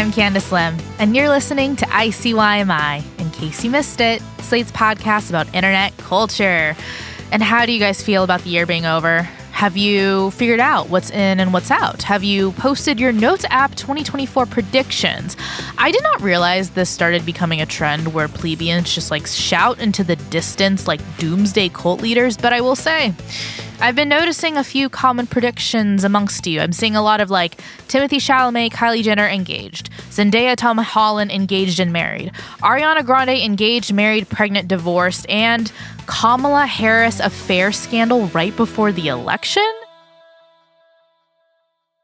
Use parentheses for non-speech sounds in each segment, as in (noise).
I'm Candice Lim, and you're listening to ICYMI. In case you missed it, Slate's podcast about internet culture. And how do you guys feel about the year being over? Have you figured out what's in and what's out? Have you posted your Notes app 2024 predictions? I did not realize this started becoming a trend where plebeians just like shout into the distance like doomsday cult leaders, but I will say, I've been noticing a few common predictions amongst you. I'm seeing a lot of like Timothée Chalamet, Kylie Jenner engaged, Zendaya, Tom Holland engaged and married, Ariana Grande engaged, married, pregnant, divorced, and Kamala Harris affair scandal right before the election.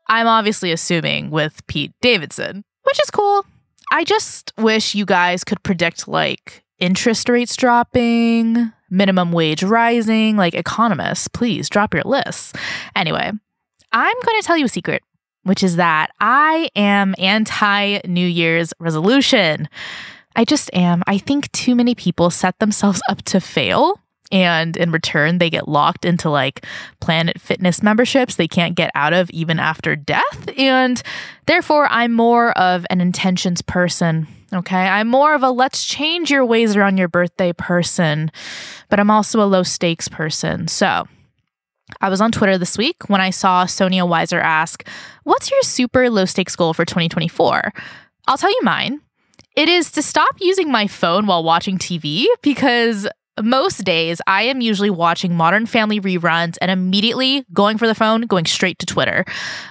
I'm obviously assuming with Pete Davidson, which is cool. I just wish you guys could predict like interest rates dropping, minimum wage rising, like economists, please drop your lists. Anyway, I'm going to tell you a secret, which is that I am anti New Year's resolution. I just am. I think too many people set themselves up to fail. And in return, they get locked into like Planet Fitness memberships they can't get out of even after death. And therefore, I'm more of an intentions person. Okay. I'm more of a let's change your ways around your birthday person, but I'm also a low stakes person. So I was on Twitter this week when I saw Sonia Weiser ask, What's your super low stakes goal for 2024? I'll tell you mine. It is to stop using my phone while watching TV because most days I am usually watching Modern Family reruns and immediately going for the phone, going straight to Twitter.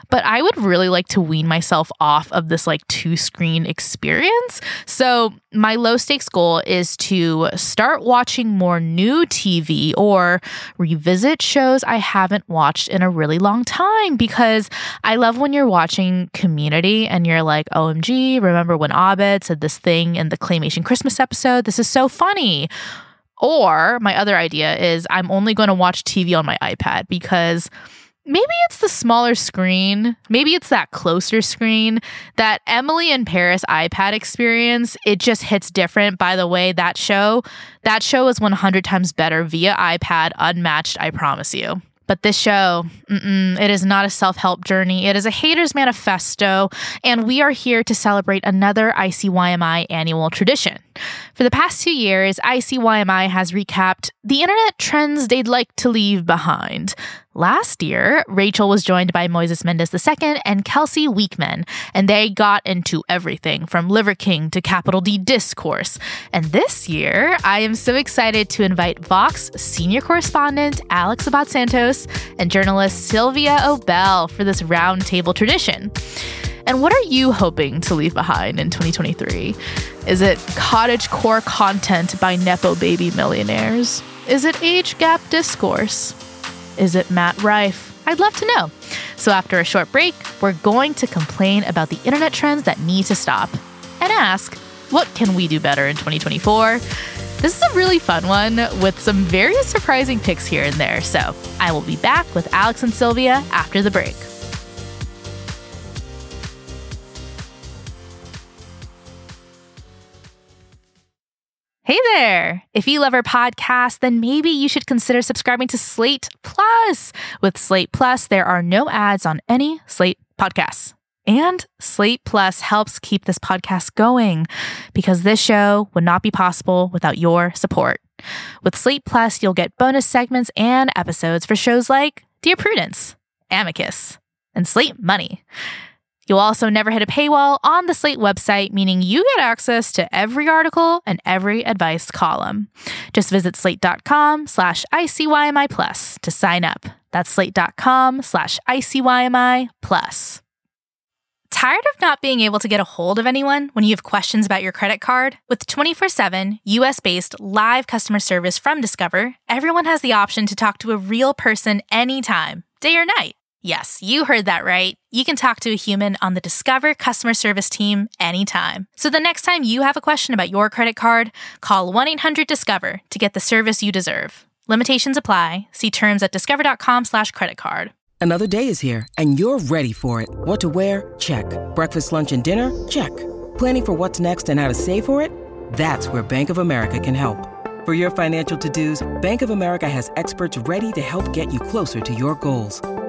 But I would really like to wean myself off of this like two screen experience. So, my low stakes goal is to start watching more new TV or revisit shows I haven't watched in a really long time because I love when you're watching community and you're like, OMG, remember when Abed said this thing in the Claymation Christmas episode? This is so funny. Or my other idea is I'm only going to watch TV on my iPad because maybe it's the smaller screen, maybe it's that closer screen, that Emily in Paris iPad experience, it just hits different. By the way, that show, that show is 100 times better via iPad, unmatched, I promise you. But this show, it is not a self help journey. It is a hater's manifesto, and we are here to celebrate another ICYMI annual tradition. For the past two years, ICYMI has recapped the internet trends they'd like to leave behind. Last year, Rachel was joined by Moises Mendez II and Kelsey Weekman, and they got into everything from Liver King to capital D discourse. And this year, I am so excited to invite Vox senior correspondent Alex Abad Santos and journalist Sylvia Obell for this roundtable tradition. And what are you hoping to leave behind in 2023? Is it cottage core content by Nepo baby millionaires? Is it age gap discourse? Is it Matt Rife? I'd love to know. So, after a short break, we're going to complain about the internet trends that need to stop and ask, what can we do better in 2024? This is a really fun one with some very surprising picks here and there. So, I will be back with Alex and Sylvia after the break. Hey there! If you love our podcast, then maybe you should consider subscribing to Slate Plus. With Slate Plus, there are no ads on any Slate podcasts. And Slate Plus helps keep this podcast going because this show would not be possible without your support. With Slate Plus, you'll get bonus segments and episodes for shows like Dear Prudence, Amicus, and Slate Money. You'll also never hit a paywall on the Slate website, meaning you get access to every article and every advice column. Just visit slate.com slash ICYMI plus to sign up. That's slate.com slash ICYMI plus. Tired of not being able to get a hold of anyone when you have questions about your credit card? With 24 7 US based live customer service from Discover, everyone has the option to talk to a real person anytime, day or night. Yes, you heard that right. You can talk to a human on the Discover customer service team anytime. So the next time you have a question about your credit card, call 1 800 Discover to get the service you deserve. Limitations apply. See terms at discover.com/slash credit card. Another day is here, and you're ready for it. What to wear? Check. Breakfast, lunch, and dinner? Check. Planning for what's next and how to save for it? That's where Bank of America can help. For your financial to-dos, Bank of America has experts ready to help get you closer to your goals.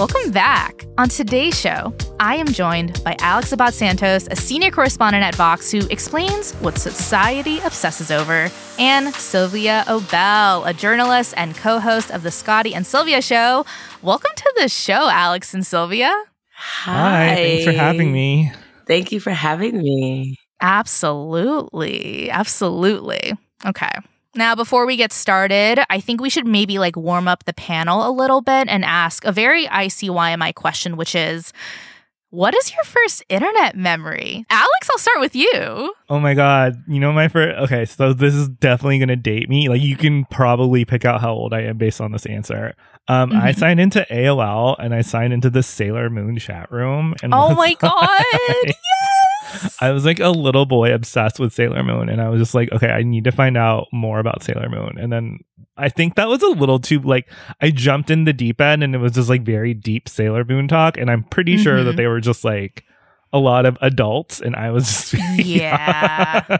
Welcome back. On today's show, I am joined by Alex Abad Santos, a senior correspondent at Vox who explains what society obsesses over, and Sylvia Obell, a journalist and co host of the Scottie and Sylvia show. Welcome to the show, Alex and Sylvia. Hi. Hi. Thanks for having me. Thank you for having me. Absolutely. Absolutely. Okay. Now, before we get started, I think we should maybe like warm up the panel a little bit and ask a very ICYMI question, which is what is your first internet memory? Alex, I'll start with you. Oh my God. You know, my first. Okay, so this is definitely going to date me. Like, you can probably pick out how old I am based on this answer. Um, mm-hmm. I signed into AOL and I signed into the Sailor Moon chat room. And oh my (laughs) God. yes. I was like a little boy obsessed with Sailor Moon, and I was just like, okay, I need to find out more about Sailor Moon. And then I think that was a little too like I jumped in the deep end, and it was just like very deep Sailor Moon talk, and I'm pretty mm-hmm. sure that mm-hmm. they were just like a lot of adults, and I was just (laughs) yeah.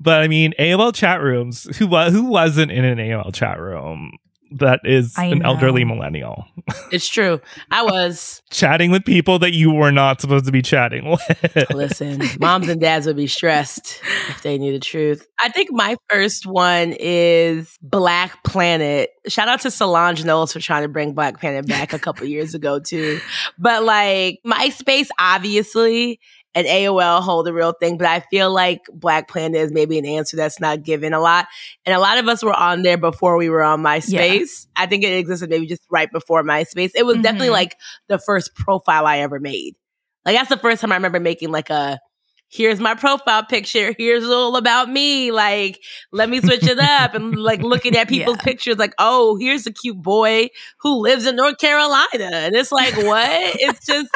but I mean, AOL chat rooms. Who was who wasn't in an AOL chat room? That is I an know. elderly millennial. (laughs) It's true. I was chatting with people that you were not supposed to be chatting with. (laughs) Listen, moms and dads would be stressed if they knew the truth. I think my first one is Black Planet. Shout out to Solange Knowles for trying to bring Black Planet back a couple years ago too. But like MySpace, obviously, and AOL hold the real thing, but I feel like Black Planet is maybe an answer that's not given a lot. And a lot of us were on there before we were on MySpace. Yeah. I think it existed maybe just right before MySpace. It was mm-hmm. definitely like the first profile I ever made. Like that's the first time I remember making like a here's my profile picture. Here's all about me. Like, let me switch it up. And like looking at (laughs) people's yeah. pictures, like, oh, here's a cute boy who lives in North Carolina. And it's like, what? it's just,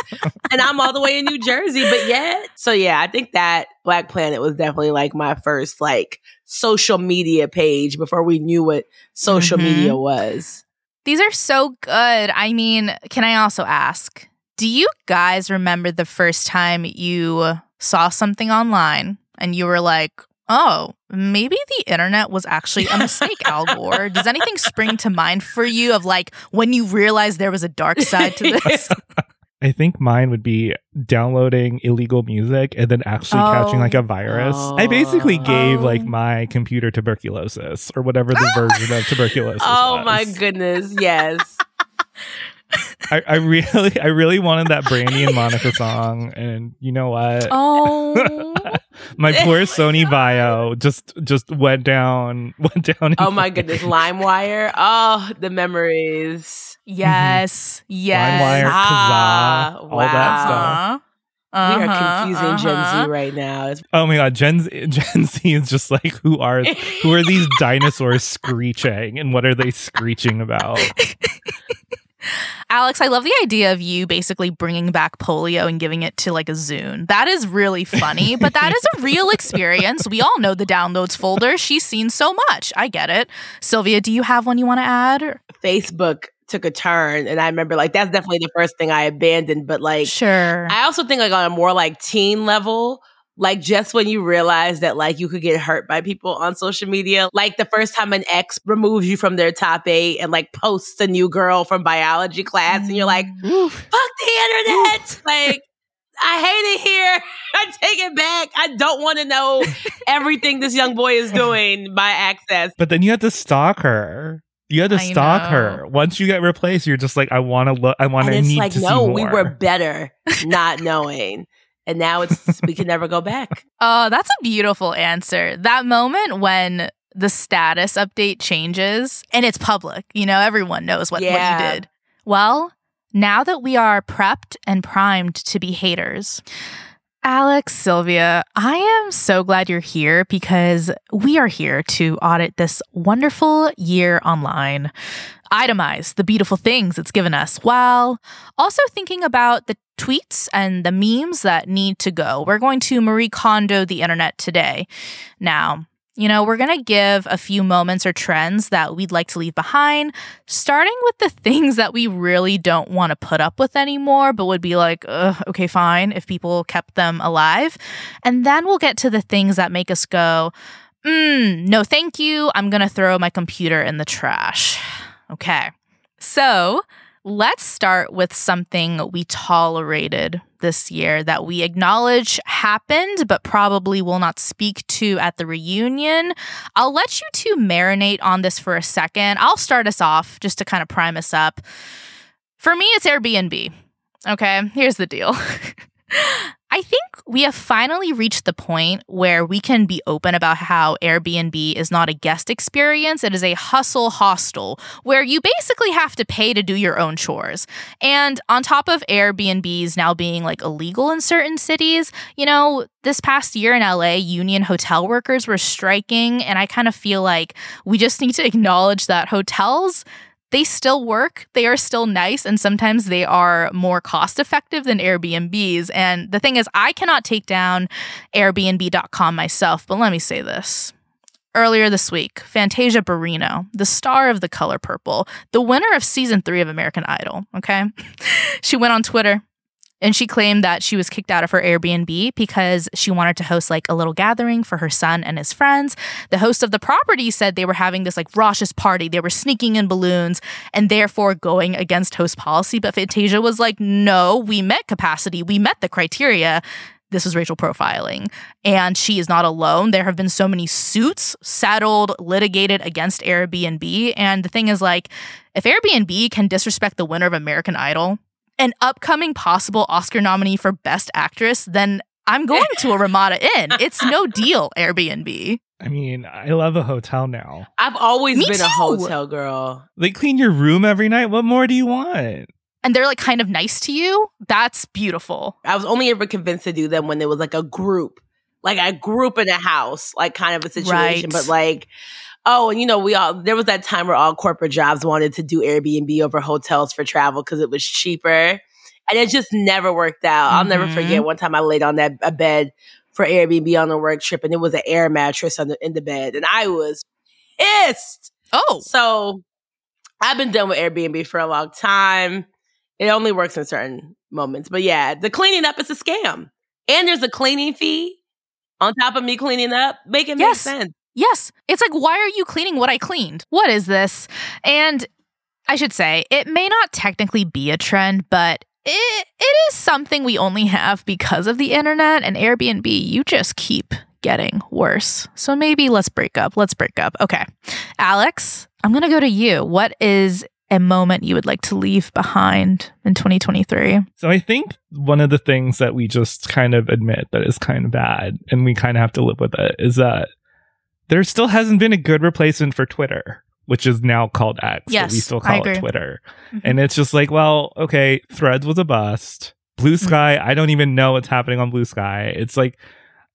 and I'm all the way in New Jersey, but yet. So yeah, I think that Black Planet was definitely like my first like social media page before we knew what social mm-hmm. media was. These are so good. I mean, can I also ask, do you guys remember the first time you saw something online and you were like, oh, maybe the internet was actually a mistake, Al (laughs) Gore. Does anything spring to mind for you of like when you realized there was a dark side to (laughs) this? I think mine would be downloading illegal music and then actually oh. catching like a oh. virus. Oh. I basically oh. gave oh. like my computer tuberculosis or whatever the (laughs) version of tuberculosis. Oh was. my goodness, yes. I, I, really, I really wanted that Brandy and Monica song, and you know what? Oh, (laughs) my poor Sony VAIO just just went down, (laughs) went down. Oh my goodness, LimeWire! Oh, the memories. Yes, yes. LimeWire, ah, Kazaa, all wow. that stuff. Uh-huh, we are uh-huh, confusing uh-huh. Gen Z uh-huh. right now. Oh my god, Gen Z, (laughs) Gen Z is just like who are who are these dinosaurs screeching and what are they screeching about? Alex, I love the idea of you basically bringing back polio and giving it to like a Zune. That is really funny, but that is a real experience. We all know the downloads folder. She's seen so much. I get it. Sylvia, do you have one you want to add? Facebook took a turn and I remember like that's definitely the first thing I abandoned but like sure I also think like on a more like teen level like just when you realize that like you could get hurt by people on social media, like the first time an ex removes you from their top eight and like posts a new girl from biology class, and you're like, mm. fuck the internet. like, I hate it here. (laughs) I take it back. I don't want to know (laughs) everything this young boy is doing by access. But then you have to stalk her. You had to I stalk know. her. Once you get replaced, you're just like, I want to look. I want And to it's need like, to see no, more. we were (laughs) better not knowing. And now it's we can never go back. (laughs) Oh, that's a beautiful answer. That moment when the status update changes and it's public, you know, everyone knows what, what you did. Well, now that we are prepped and primed to be haters, Alex, Sylvia, I am so glad you're here because we are here to audit this wonderful year online, itemize the beautiful things it's given us, while also thinking about the tweets and the memes that need to go. We're going to Marie Kondo the internet today. Now, you know, we're going to give a few moments or trends that we'd like to leave behind, starting with the things that we really don't want to put up with anymore, but would be like, okay, fine, if people kept them alive. And then we'll get to the things that make us go, mm, no, thank you. I'm going to throw my computer in the trash. Okay. So let's start with something we tolerated this year that we acknowledge happened, but probably will not speak to at the reunion. I'll let you two marinate on this for a second. I'll start us off just to kind of prime us up. For me, it's Airbnb. Okay, here's the deal. (laughs) I think we have finally reached the point where we can be open about how Airbnb is not a guest experience. It is a hustle hostel where you basically have to pay to do your own chores. And on top of Airbnbs now being like illegal in certain cities, you know, this past year in LA, union hotel workers were striking. And I kind of feel like we just need to (laughs) acknowledge that hotels they still work. They are still nice. And sometimes they are more cost effective than Airbnbs. And the thing is, I cannot take down Airbnb.com myself. But let me say this. Earlier this week, Fantasia Barrino, the star of The Color Purple, the winner of season three of American Idol, okay? (laughs) she went on Twitter and she claimed that she was kicked out of her Airbnb because she wanted to host like a little gathering for her son and his friends. The host of the property said they were having this like raucous party. They were sneaking in balloons and therefore going against host policy. But Fantasia was like, no, we met capacity. We met the criteria. This was racial profiling. And she is not alone. There have been so many suits settled, litigated against Airbnb. And the thing is, like, if Airbnb can disrespect the winner of American Idol, an upcoming possible Oscar nominee for Best Actress, then I'm going to a Ramada Inn. It's no (laughs) deal, Airbnb. I mean, I love a hotel now. I've always Me been a hotel girl. They clean your room every night. What more do you want? And they're like kind of nice to you. That's beautiful. I was only ever convinced to do them when there was like a group, like a group in a house, like kind of a situation. Right. But like, oh, and you know, we all there was that time where all corporate jobs wanted to do Airbnb over hotels for travel because it was cheaper, and it just never worked out. I'll never Mhm. forget one time I laid on that a bed for Airbnb on a work trip, and it was an air mattress on the, in the bed, and I was pissed. Oh, So I've been done with Airbnb for a long time. It only works in certain moments. But yeah, the cleaning up is a scam. And there's a cleaning fee on top of me cleaning up. Make it Yes. make sense. Yes. It's like, why are you cleaning what I cleaned? What is this? And I should say, it may not technically be a trend, but it, it is something we only have because of the internet and Airbnb. You just keep getting worse. So maybe let's break up. Let's break up. Okay. Alex, I'm going to go to you. What is a moment you would like to leave behind in 2023? So I think one of the things that we just kind of admit that is kind of bad and we kind of have to live with it is that there still hasn't been a good replacement for Twitter, which is now called X. but Yes, we still I call it agree. Twitter. Mhm. And it's just like, well, okay, Threads was a bust. Blue Mm-hmm. Sky, I don't even know what's happening on Blue Sky. It's like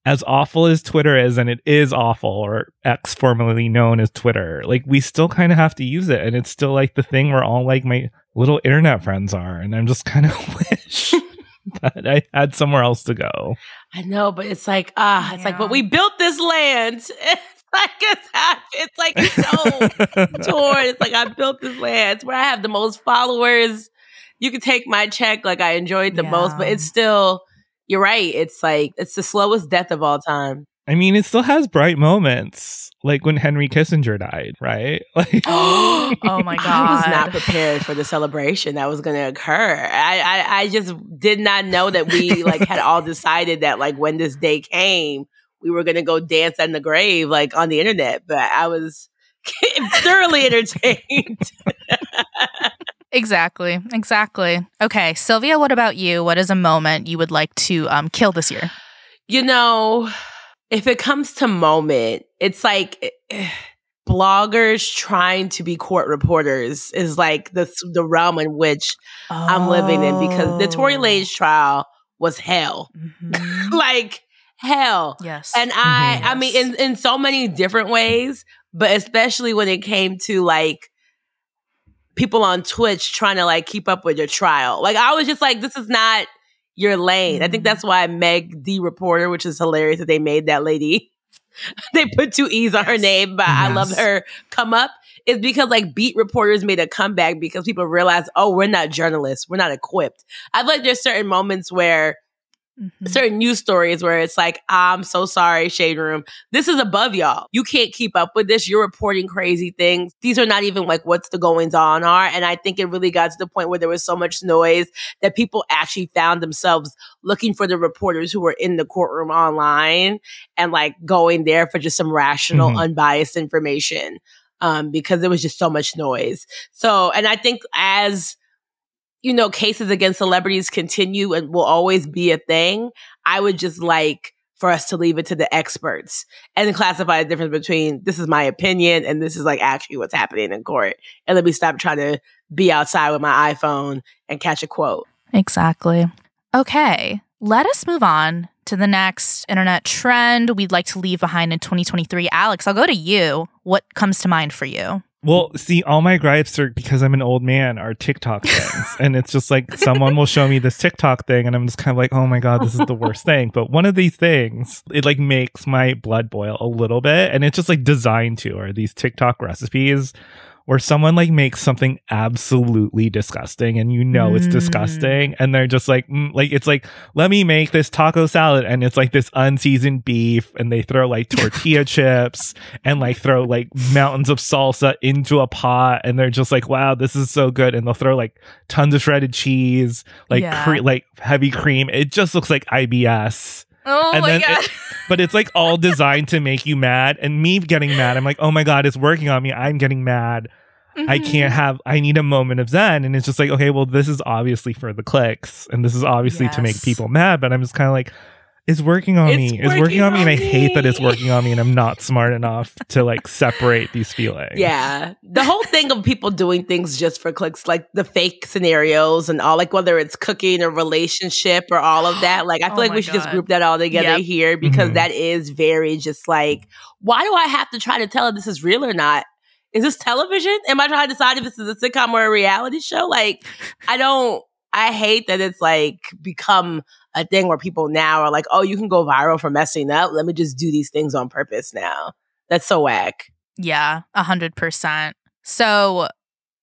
as awful as Twitter is, and it is awful, or X formerly known as Twitter, like we still kind of have to use it. And it's still like the thing where all like my little internet friends are. And I'm just kind of (laughs) wish (laughs) that I had somewhere else to go. I know, but it's like, ah, it's like, but we built this land. (laughs) Like it's half, it's like so (laughs) torn. It's like I built this land. It's where I have the most followers. You can take my check, like I enjoyed the most, but it's still you're right. It's like it's the slowest death of all time. I mean, it still has bright moments, like when Henry Kissinger died, right? (laughs) Like, (gasps) oh my God. I was not prepared for the celebration that was going to occur. I, I I just did not know that we like had all decided that like when this day came, we were going to go dance in the grave like on the internet. But I was (laughs) thoroughly entertained. (laughs) exactly. Exactly. Okay, Sylvia, what about you? What is a moment you would like to um, kill this year? You know, if it comes to moment, it's like eh, (sighs) bloggers trying to be court reporters is like the the realm in which oh. I'm living in because the Tory Lanez trial was hell. Mm-hmm. (laughs) like hell. Yes. And I mm-hmm. I mean in in so many different ways, but especially when it came to like people on Twitch trying to like keep up with your trial. Like I was just like this is not your lane. Mm-hmm. I think mm-hmm. that's why Meg the reporter, which is hilarious that they made that lady (laughs) they put two E's on her name, but yes. I love her come up is because like beat reporters made a comeback because people realize, oh, we're not journalists. We're not equipped. I feel like there's certain moments where Mm-hmm. certain news stories where it's like, I'm so sorry, Shade Room. This is above y'all. You can't keep up with this. You're reporting crazy things. These are not even like what's the goings on are. And I think it really got to the point where there was so much noise that people actually found themselves looking for the reporters who were in the courtroom online and like going there for just some rational, mm-hmm. unbiased information. Um, because there was just so much noise. So, and I think as you know, cases against celebrities continue and will always be a thing, I would just like for us to leave it to the experts and classify the difference between this is my opinion and this is like actually what's happening in court. And let me stop trying to be outside with my iPhone and catch a quote. Exactly. Okay. Let us move on to the next internet trend we'd like to leave behind in 2023. Alex, I'll go to you. What comes to mind for you? Well, see, all my gripes are because I'm an old man are TikTok things. (laughs) and it's just like someone will show me this TikTok thing and I'm just kind of like, oh my God, this is the worst thing. But one of these things, it like makes my blood boil a little bit. And it's just like designed to, are these TikTok recipes where someone like makes something absolutely disgusting and you know mm. it's disgusting and they're just like mm, like it's like let me make this taco salad and it's like this unseasoned beef and they throw like tortilla (laughs) chips and like throw like mountains of salsa into a pot and they're just like wow this is so good and they'll throw like tons of shredded cheese like yeah. cre- like heavy cream it just looks like IBS Oh and my god! It, (laughs) but it's like all designed to make you mad, and me getting mad. I'm like, oh my god, it's working on me. I'm getting mad. Mm-hmm. I can't have. I need a moment of zen, and it's just like, okay, well, this is obviously for the clicks, and this is obviously yes. to make people mad. But I'm just kind of like, is working on it's me. Working it's working on, on me, and I hate that it's working on me, and I'm not smart enough to like separate these feelings. Yeah, the whole thing of people doing things just for clicks, like the fake scenarios and all, like whether it's cooking or relationship or all of that. Like, I (gasps) feel oh like we should God. just group that all together yep. here because mm-hmm. that is very just like, why do I have to try to tell if this is real or not? Is this television? Am I trying to decide if this is a sitcom or a reality show? Like, I don't. I hate that it's like become a thing where people now are like, oh, you can go viral for messing up. Let me just do these things on purpose now. That's so whack. Yeah, a hundred percent. So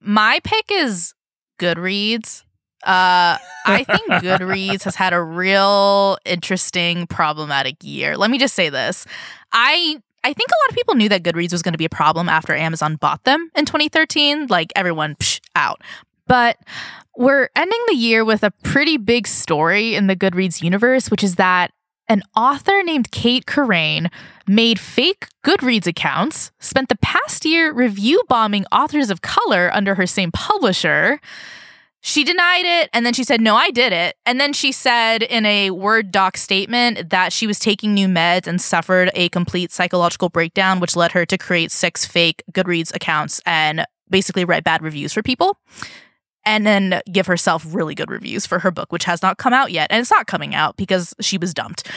my pick is Goodreads. Uh, I think (laughs) Goodreads has had a real interesting, problematic year. Let me just say this. I I think a lot of people knew that Goodreads was going to be a problem after Amazon bought them in 2013. Like everyone psh, out. But we're ending the year with a pretty big story in the Goodreads universe, which is that an author named Cait Corrain made fake Goodreads accounts, spent the past year review bombing authors of color under her same publisher. She denied it and then she said, No, I did it. And then she said in a Word doc statement that she was taking new meds and suffered a complete psychological breakdown, which led her to create six fake Goodreads accounts and basically write bad reviews for people and then give herself really good reviews for her book, which has not come out yet. And it's not coming out because she was dumped.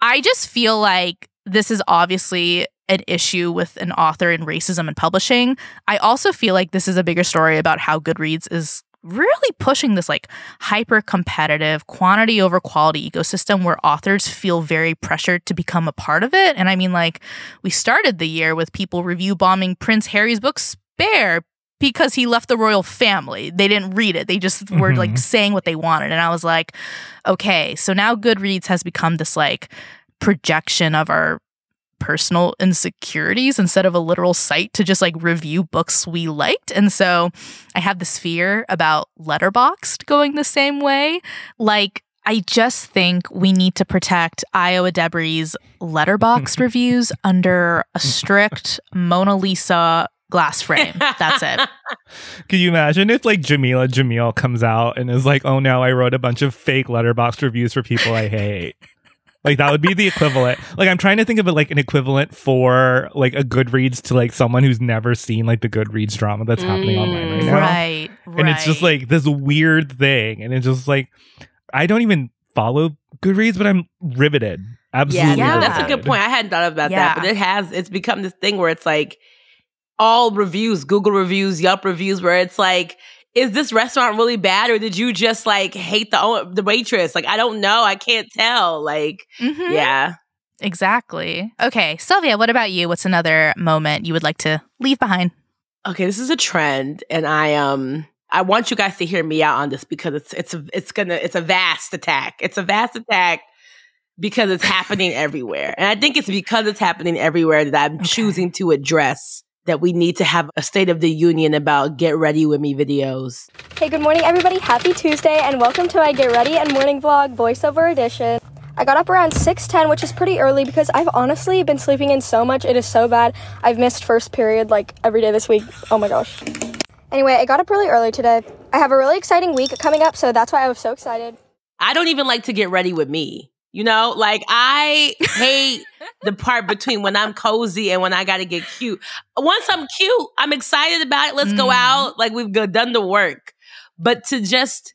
I just feel like this is obviously an issue with an author in racism and publishing. I also feel like this is a bigger story about how Goodreads is really pushing this like hyper competitive quantity over quality ecosystem where authors feel very pressured to become a part of it. And I mean, like, we started the year with people review bombing Prince Harry's book Spare because he left the royal family. They didn't read it. They just were mm-hmm. like saying what they wanted. And I was like, okay, so now Goodreads has become this like projection of our personal insecurities instead of a literal site to just like review books we liked. And so I have this fear about Letterboxd going the same way. Like I just think we need to protect Ayo Edebiri's Letterboxd (laughs) reviews under a strict Mona Lisa glass frame. That's it. (laughs) Could you imagine if like Jameela Jamil comes out and is like, "Oh no, I wrote a bunch of fake Letterboxd reviews for people I hate." like that would be the equivalent. Like I'm trying to think of it like an equivalent for like a Goodreads to like someone who's never seen like the Goodreads drama that's happening online right mm, now. Right. And it's just like this weird thing, and it's just like I don't even follow Goodreads, but I'm riveted. Yeah, Absolutely, no, that's a good point. I hadn't thought about Yeah. that, but it has. It's become this thing where it's like all reviews, Google reviews, Yelp reviews, where it's like, is this restaurant really bad, or did you just like hate the the waitress? Like, I don't know. I can't tell. Like, Mhm. yeah. Exactly. Okay, Sylvia, what about you? What's another moment you would like to leave behind? Okay, this is a trend, and I um I want you guys to hear me out on this because it's it's a, it's gonna it's a vast attack. It's a vast attack because it's happening (laughs) everywhere, and I think it's because it's happening everywhere that I'm Okay. choosing to address that we need to have a state of the union about get ready with me videos. Hey, good morning, everybody. Happy Tuesday, and welcome to my Get Ready and Morning Vlog voiceover edition. I got up around 6:10, which is pretty early because I've honestly been sleeping in so much. It is so bad. I've missed first period like every day this week. Oh my gosh. Anyway, I got up really early today. I have a really exciting week coming up, so that's why I was so excited. I don't even like to get ready with me. You know, like I hate the part between when I'm cozy and when I got to get cute. Once I'm cute, I'm excited about it. Let's go Mm. out. Like we've go- done the work. But to just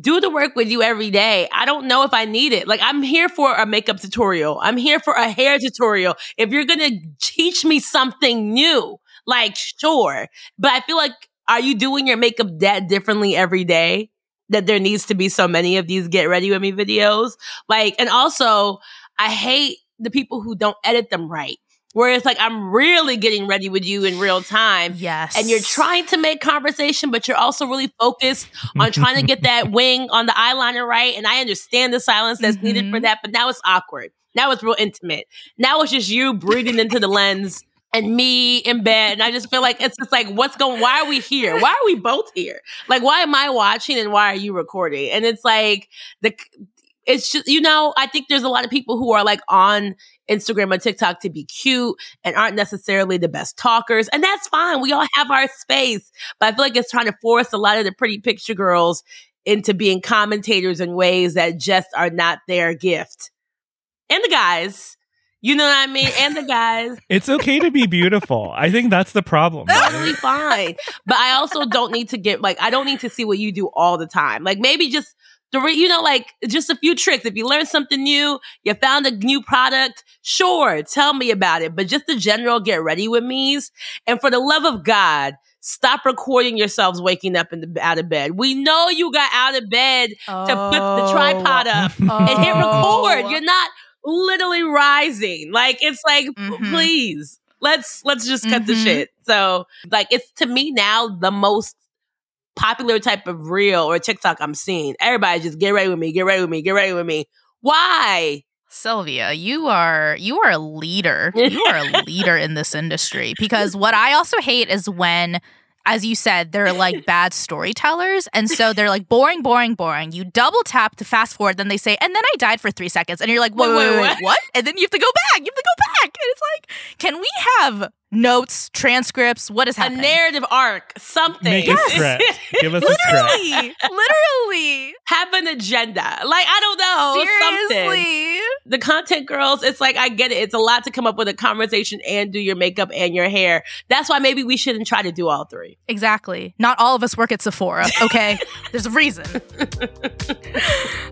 do the work with you every day, I don't know if I need it. Like I'm here for a makeup tutorial. I'm here for a hair tutorial. If you're going to teach me something new, like sure. But I feel like are you doing your makeup that differently every day? That there needs to be so many of these get ready with me videos. Like, and also, I hate the people who don't edit them right. Where it's like, I'm really getting ready with you in real time. Yes. And you're trying to make conversation, but you're also really focused on trying to get that (laughs) wing on the eyeliner right. And I understand the silence that's needed for Mhm. that, but now it's awkward. Now it's real intimate. Now it's just you breathing into the lens and me in bed. And I just feel like it's just like, what's going, why are we here? Why are we both here? Like, why am I watching and why are you recording? And it's like, the, it's just, you know, I think there's a lot of people who are like on Instagram or TikTok to be cute and aren't necessarily the best talkers. And that's fine. We all have our space. But I feel like it's trying to force a lot of the pretty picture girls into being commentators in ways that just are not their gift. And the guys. You know what I mean? And the guys. (laughs) It's okay to be beautiful. I think that's the problem. right? totally fine. But I also don't need to get like I don't need to see what you do all the time. Like maybe just the re- you know like just a few tricks. If you learn something new, you found a new product, sure, tell me about it. But just the general get ready with me's. And for the love of God, stop recording yourselves waking up in the out of bed. We know you got out of bed to put the tripod up oh. and hit record. Oh. You're not literally rising. Like it's like Mhm. please let's let's just cut the Mhm. shit. So like it's to me now the most popular type of reel or TikTok I'm seeing. Everybody just get ready with me, get ready with me, get ready with me. Why? Sylvia, you are you are a leader. You are a (laughs) leader in this industry because what I also hate is when as you said, they're like bad storytellers. And so they're like boring, boring, boring. You double tap to fast forward, then they say, and then I died for three seconds. And you're like, wait, Wait, wait, wait, wait, what? what? And then you have to go back. You have to go back. And it's like, can we have notes, transcripts? What is A narrative arc, something. Make a script. (laughs) Give us a script. Literally, literally. Have an agenda. Like I don't know, something. Seriously. the content girls, it's like I get it. It's a lot to come up with a conversation and do your makeup and your hair. That's why maybe we shouldn't try to do all three. Exactly. Not all of us work at Sephora, okay? (laughs) There's a reason. (laughs)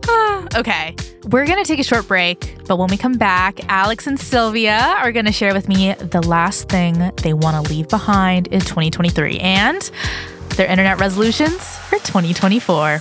(sighs) okay. We're going to take a short break, but when we come back, Alex and Sylvia are going to share with me the last thing they want to leave behind in 2023 and their internet resolutions for 2024.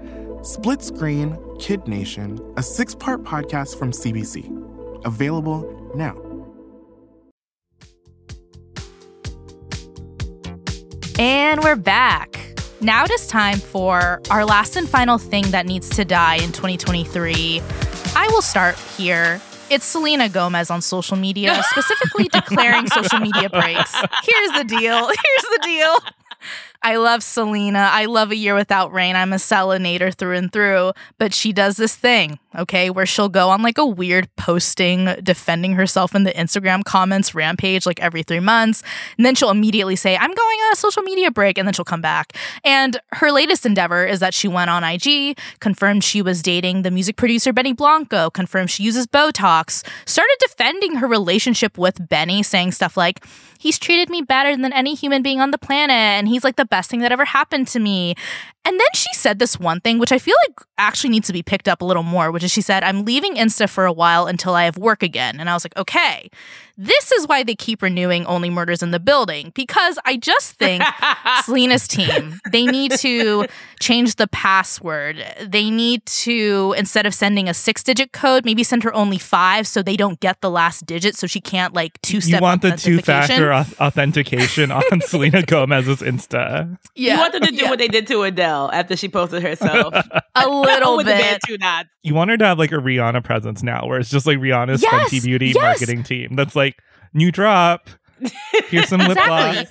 Split Screen Kid Nation, a six part podcast from CBC. Available now. And we're back. Now it is time for our last and final thing that needs to die in 2023. I will start here. It's Selena Gomez on social media, specifically declaring (laughs) social media breaks. Here's the deal. Here's the deal. I love Selena. I love A Year Without Rain. I'm a Selenator through and through. But she does this thing, okay, where she'll go on like a weird posting defending herself in the Instagram comments rampage like every three months. And then she'll immediately say, I'm going on a social media break. And then she'll come back. And her latest endeavor is that she went on IG, confirmed she was dating the music producer Benny Blanco, confirmed she uses Botox, started defending her relationship with Benny, saying stuff like, He's treated me better than any human being on the planet. And he's like the best thing that ever happened to me. And then she said this one thing, which I feel like actually needs to be picked up a little more, which is she said, I'm leaving Insta for a while until I have work again. And I was like, okay, this is why they keep renewing Only Murders in the Building, because I just think (laughs) Selena's team, they need to change the password. They need to, instead of sending a six digit code, maybe send her only five so they don't get the last digit so she can't like two step You want the two factor authentication on (laughs) Selena Gomez's Insta. Yeah. You want them to do yeah. what they did to Adele after she posted herself. (laughs) a little with bit. The two nods. You want her to have like a Rihanna presence now, where it's just like Rihanna's yes, Fenty Beauty yes. marketing team. That's like new drop. Here's some (laughs) lip gloss.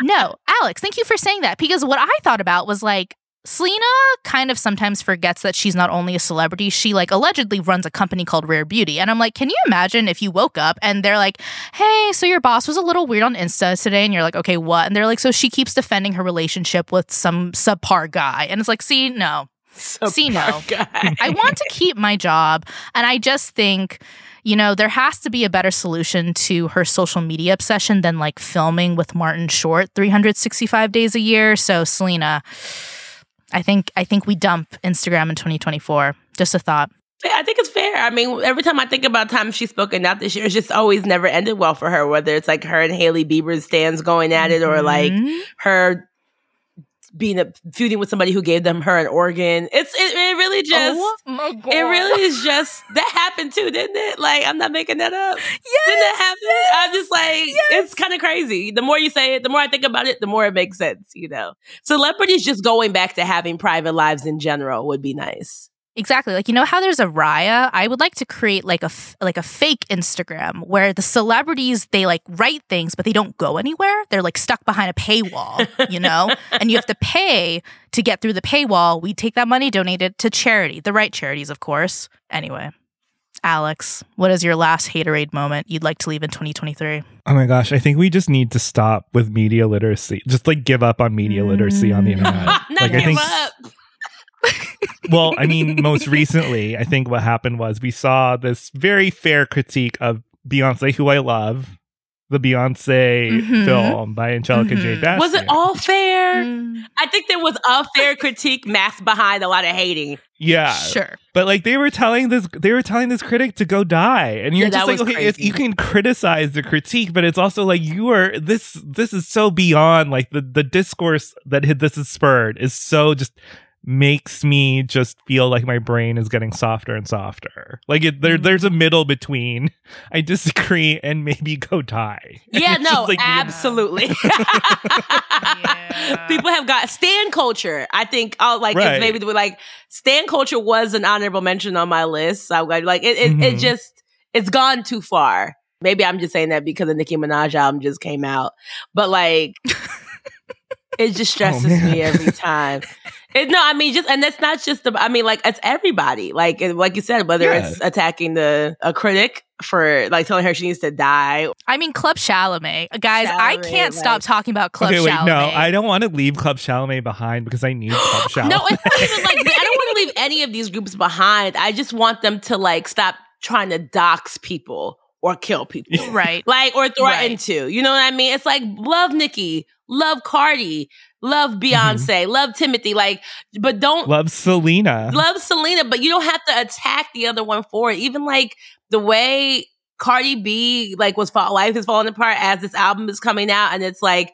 no, Alex, thank you for saying that because what I thought about was like Selena kind of sometimes forgets that she's not only a celebrity, she like allegedly runs a company called Rare Beauty. And I'm like, can you imagine if you woke up and they're like, hey, so your boss was a little weird on Insta today? And you're like, okay, what? And they're like, so she keeps defending her relationship with some subpar guy. And it's like, see, no. Subpar see, no. I want to keep my job. And I just think you know, there has to be a better solution to her social media obsession than like filming with Martin Short 365 days a year. So, Selena, I think I think we dump Instagram in 2024. Just a thought. Yeah, I think it's fair. I mean, every time I think about times she's spoken out this year, it's just always never ended well for her. Whether it's like her and Hailey Bieber's stans going at it, or like mm-hmm. her being a, feuding with somebody who gave them her an organ. It's it, it really oh just oh it really is just that happened too, didn't it? Like I'm not making that up. Yes, didn't that happen? Yes, I'm just like yes. it's kind of crazy. The more you say it, the more I think about it, the more it makes sense. You know, celebrities just going back to having private lives in general would be nice. Exactly. Like you know how there's a Raya? I would like to create like a f- like a fake Instagram where the celebrities they like write things but they don't go anywhere. They're like stuck behind a paywall, you know? (laughs) and you have to pay to get through the paywall. We take that money, donate it to charity, the right charities, of course. Anyway, Alex, what is your last haterade moment you'd like to leave in 2023? Oh my gosh, I think we just need to stop with media literacy. Just like give up on media literacy on the mm. internet. (laughs) Not like give I think up well, I mean, most recently, I think what happened was we saw this very fair critique of Beyonce, who I love, the Beyonce mm-hmm. film by Angelica mm-hmm. J. Best. Was it all fair? Mm. I think there was a fair critique masked behind a lot of hating. Yeah, sure. But like they were telling this, they were telling this critic to go die, and you're yeah, just like, okay, you can criticize the critique, but it's also like you are this. This is so beyond like the the discourse that this is spurred is so just makes me just feel like my brain is getting softer and softer. Like it, there, there's a middle between (laughs) I disagree and maybe go die. (laughs) Yeah, no, like, absolutely. (laughs) People have got stan culture. I think uh, like it's Right. maybe the- like stan culture was an honorable mention on my list. So like like it it, it Mhm. just it's gone too far. Maybe I'm just saying that because the Nicki Minaj album just came out, but like it just stresses man. me every time. It, (laughs) no, I mean just and that's not just the. I mean like it's everybody. Like like you said, whether Yeah. it's attacking the a critic for like telling her she needs to die. I mean, Club Chalamet. Guys, I can't stop talking about Club okay, wait, Chalamet. no, I don't want to leave Club Chalamet behind because I need Club (gasps) Chalamet. No, it's not even like (laughs) I don't want to leave any of these groups behind. I just want them to like stop trying to dox people or kill people. (laughs) Right. Like or threaten Right. to. You know what I mean? It's like love Nicki, love Cardi, love mm-hmm. Beyonce, love Timothée. Like, but don't Love Selena. love Selena, but you don't have to attack the other one for it. Even like the way Cardi B like was fall, life is falling apart as this album is coming out, and it's like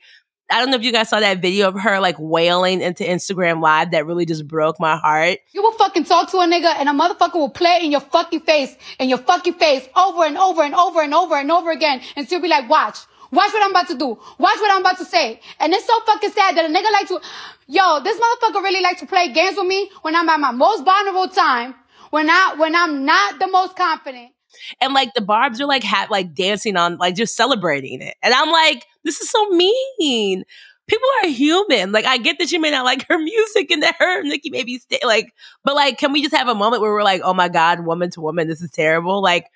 I don't know if you guys saw that video of her like wailing into Instagram Live that really just broke my heart. You will fucking talk to a nigga and a motherfucker will play in your fucking face, in your fucking face, over and over and over and over and over again, and still be like, watch. Watch what I'm about to do. Watch what I'm about to say. And it's so fucking sad that a nigga like to, yo, this motherfucker really like to play games with me when I'm at my most vulnerable time, when I, when I'm not the most confident. And like the Barbs are like ha- like dancing on like just celebrating it, and I'm like, this is so mean. People are human. Like I get that you may not like (laughs) her music and that her and Nicki maybe stay like, but like, can we just have a moment where we're like, oh my god, woman to woman, this is terrible. Like,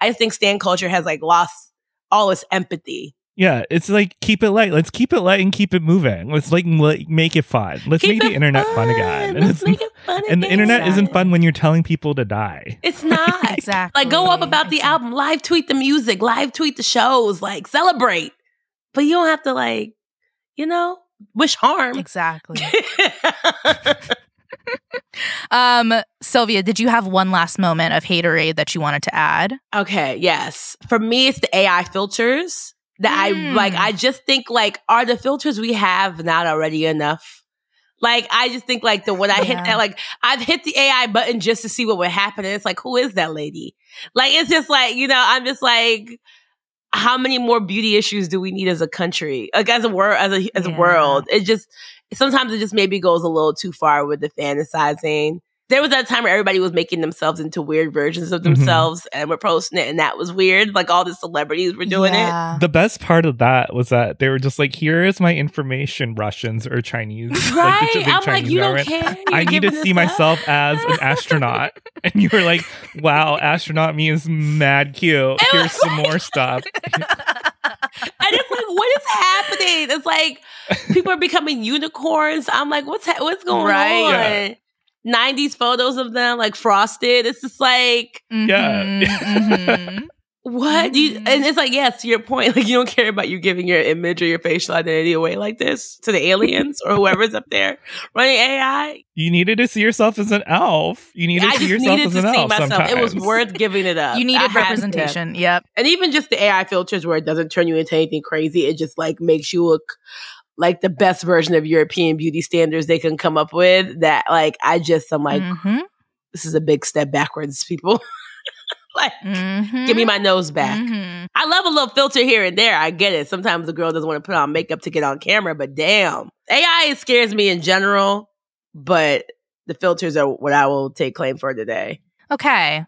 I think stan culture has like lost all its empathy. Yeah, it's like keep it light. Let's keep it light and keep it moving. Let's like m- make it fun. Let's Keep make the internet fun, again. And, Let's (laughs) make it fun and the again. internet isn't fun when you're telling people to die. It's not. Exactly. (laughs) Like go up about the album, live tweet the music, live tweet the shows, like celebrate. But you don't have to like, you know, wish harm. Exactly. (laughs) um, Sylvia, did you have one last moment of haterade that you wanted to add? Okay, yes. For me, it's the AI filters that I Mm. like. I just think like, are the filters we have not already enough? Like, I just think like the when I hit Yeah. that, like I've hit the AI button just to see what would happen, and it's like, who is that lady? Like, it's just like you know, I'm just like, how many more beauty issues do we need as a country, like as a world, as a as a world? It just sometimes it just maybe goes a little too far with the fantasizing. There was that time where everybody was making themselves into weird versions of Mhm. themselves and were posting it, and that was weird. Like all the celebrities were doing it. The best part of that was that they were just like, "Here is my information, Russians or Chinese." Right? big I'm like, Chinese you don't care. I need to see up? myself as an astronaut, (laughs) and you were like, "Wow, astronaut me is mad cute. Here's was some more stuff." (laughs) And it's like, what is happening? It's like people are becoming unicorns. I'm like, what's ha- what's going Right. on? 90s photos of them like frosted. It's just like, Yeah. Mhm, mhm. (laughs) what? You Mhm. and it's like, yes, to your point, (laughs) like you don't care about you giving your image or your facial identity away like this to the aliens or whoever's up there running AI. You needed to see yourself as an elf. You needed I to see just yourself needed as to an see elf. myself. Sometimes. It was worth giving it up. (laughs) You needed had representation. Yep. And even just the AI filters where it doesn't turn you into anything crazy, it just like makes you look like the best version of European beauty standards they can come up with. That like I just I'm like, Mhm, this is a big step backwards, people. (laughs) like mhm, give me my nose back. mhm. I love a little filter here and there. I get it. Sometimes the girl doesn't want to put on makeup to get on camera, but damn. AI scares me in general, but the filters are what I will take claim for today. Okay.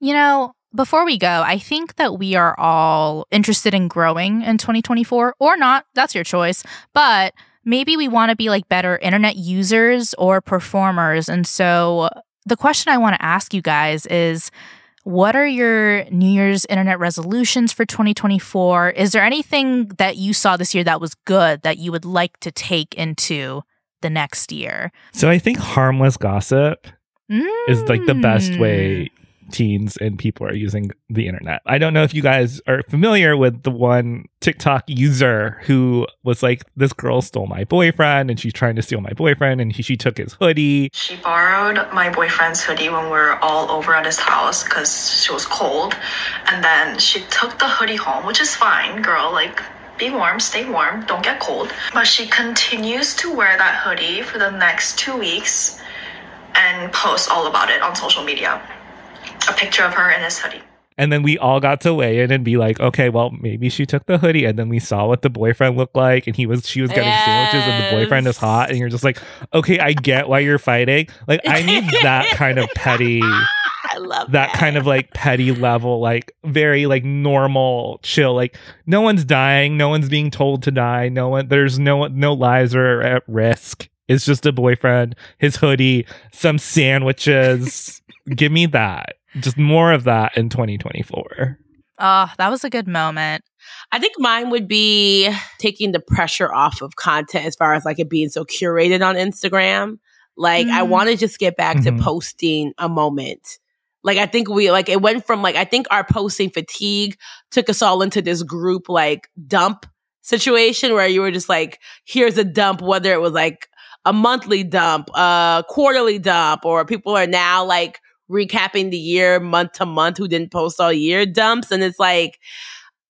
You know, before we go, I think that we are all interested in growing in 2024 or not. That's your choice. But maybe we want to be like better internet users or performers. And so the question I want to ask you guys is what are your New Year's internet resolutions for 2024? Is there anything that you saw this year that was good that you would like to take into the next year? So I think harmless gossip is like the best way mm. Teens and people are using the internet. I don't know if you guys are familiar with the one TikTok user who was like, this girl stole my boyfriend and she's trying to steal my boyfriend and he, she took his hoodie. She borrowed my boyfriend's hoodie when we were all over at his house because she was cold. And then she took the hoodie home, which is fine, girl. Like, be warm, stay warm, don't get cold. But she continues to wear that hoodie for the next two weeks. and post all about it on social media. A picture of her in this hoodie. And then we all got to weigh in and be like, okay, well, maybe she took the hoodie. And then we saw what the boyfriend looked like, and he was she was getting sandwiches, and the boyfriend is hot, and you're just like, okay, I get why you're fighting. Like, I need that (laughs) kind of petty. I love that kind of like petty level, like very like normal, chill. Like no one's dying, no one's being told to die, no one, there's no no lives are at risk. It's just a boyfriend, his hoodie, some sandwiches. (laughs) Give me that. Just more of that in 2024. Oh, that was a good moment. I think mine would be taking the pressure off of content as far as like it being so curated on Instagram. Like I Mm. want to just get back Mhm. to posting a moment. Like I think we like it went from like I think our posting fatigue took us all into this group like dump situation where you were just like here's a dump whether it was like a monthly dump, a quarterly dump or people are now like recapping the year month to month who didn't post all year dumps and it's like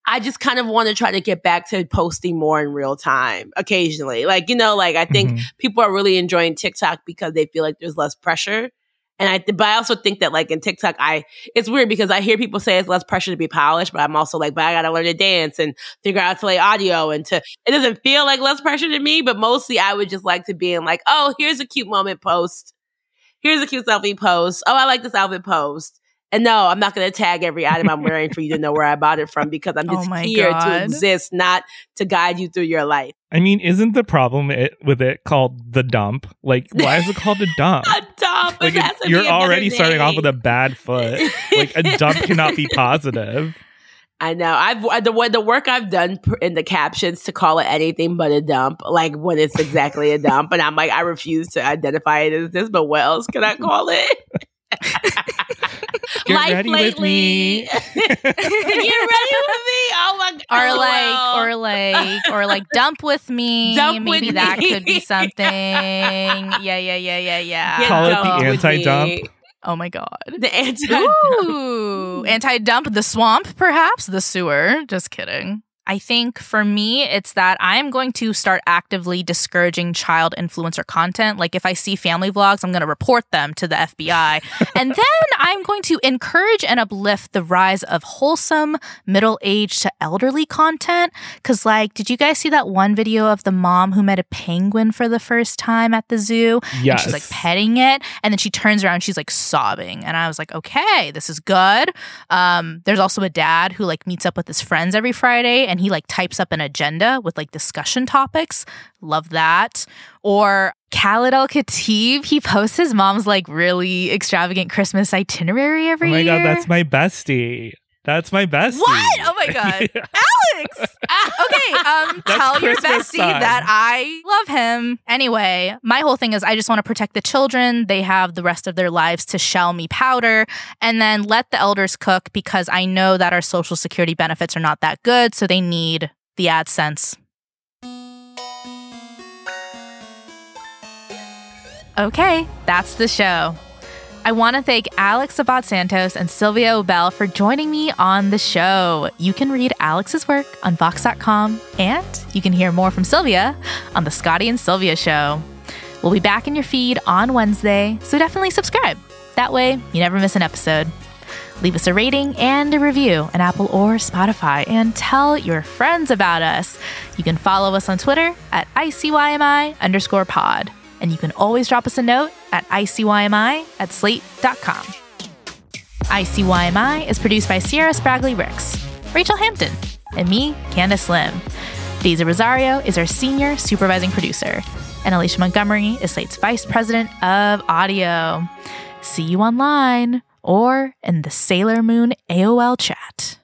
I just kind of want to try to get back to posting more in real time occasionally. Like, you know, like I think Mhm. people are really enjoying TikTok because they feel like there's less pressure. And I, but I also think that like in TikTok, I, it's weird because I hear people say it's less pressure to be polished, but I'm also like, but I gotta learn to dance and figure out to play audio and to, it doesn't feel like less pressure to me, but mostly I would just like to be in like, oh, here's a cute moment post. Here's a cute selfie post. Oh, I like this outfit post. And no, I'm not going to tag every item I'm wearing for you to know where I bought it from because I'm (laughs) Oh just my here to exist, not to guide you through your life. I mean, isn't the problem it, with it called the dump? Like, why is it called a (laughs) dump? A dump. like, it has it- to be you're already starting off with a bad foot. like, a dump cannot be positive. (laughs) I know. I've the what the work I've done in the captions to call it anything but a dump, like when it's exactly a dump, and I'm like, I refuse to identify it as this. But what else can I call it? (laughs) Get Life ready with lately. me. (laughs) Get ready with me. Oh my god. Or oh, like, or like, or like, dump with me. Dump Maybe with that me. could be something. Yeah, yeah, yeah, yeah, yeah. Get Call it the dump anti-dump. Oh my god. The anti. (laughs) Anti dump the swamp, perhaps the sewer. Just kidding. I think for me, it's that I'm going to start actively discouraging child influencer content. Like if I see family vlogs, I'm going to report them to the FBI. (laughs) and then I'm going to encourage and uplift the rise of wholesome middle aged to elderly content. Cause, like, did you guys see that one video of the mom who met a penguin for the first time at the zoo? And Yes. she's like petting it. And then she turns around, she's like sobbing. And I was like, okay, this is good. Um, there's also a dad who like meets up with his friends every Friday and he like types up an agenda with like discussion topics. Love that. Or Khalid Al Khatib, he posts his mom's like really extravagant Christmas itinerary every year. Oh my year. god, that's my bestie. That's my bestie. What? Oh my (laughs) god. Yeah. Alex! okay, um, (laughs) tell your bestie time. that I love him. Anyway, my whole thing is I just want to protect the children. They have the rest of their lives to shell me powder and then let the elders cook because I know that our social security benefits are not that good, so they need the AdSense. Okay, that's the show. I want to thank Alex Abad Santos and Sylvia Obell for joining me on the show. You can read Alex's work on Vox.com and you can hear more from Sylvia on The Scottie and Sylvia Show. We'll be back in your feed on Wednesday, so definitely subscribe. That way, you never miss an episode. Leave us a rating and a review on Apple or Spotify and tell your friends about us. You can follow us on Twitter at ICYMI underscore pod. And you can always drop us a note at ICYMI at slate.com. ICYMI is produced by Se'era Spragley Ricks, Rachelle Hampton, and me, Candice Lim. Daisy Rosario is our senior supervising producer, and Alicia Montgomery is Slate's vice president of audio. See you online or in the Sailor Moon AOL chat.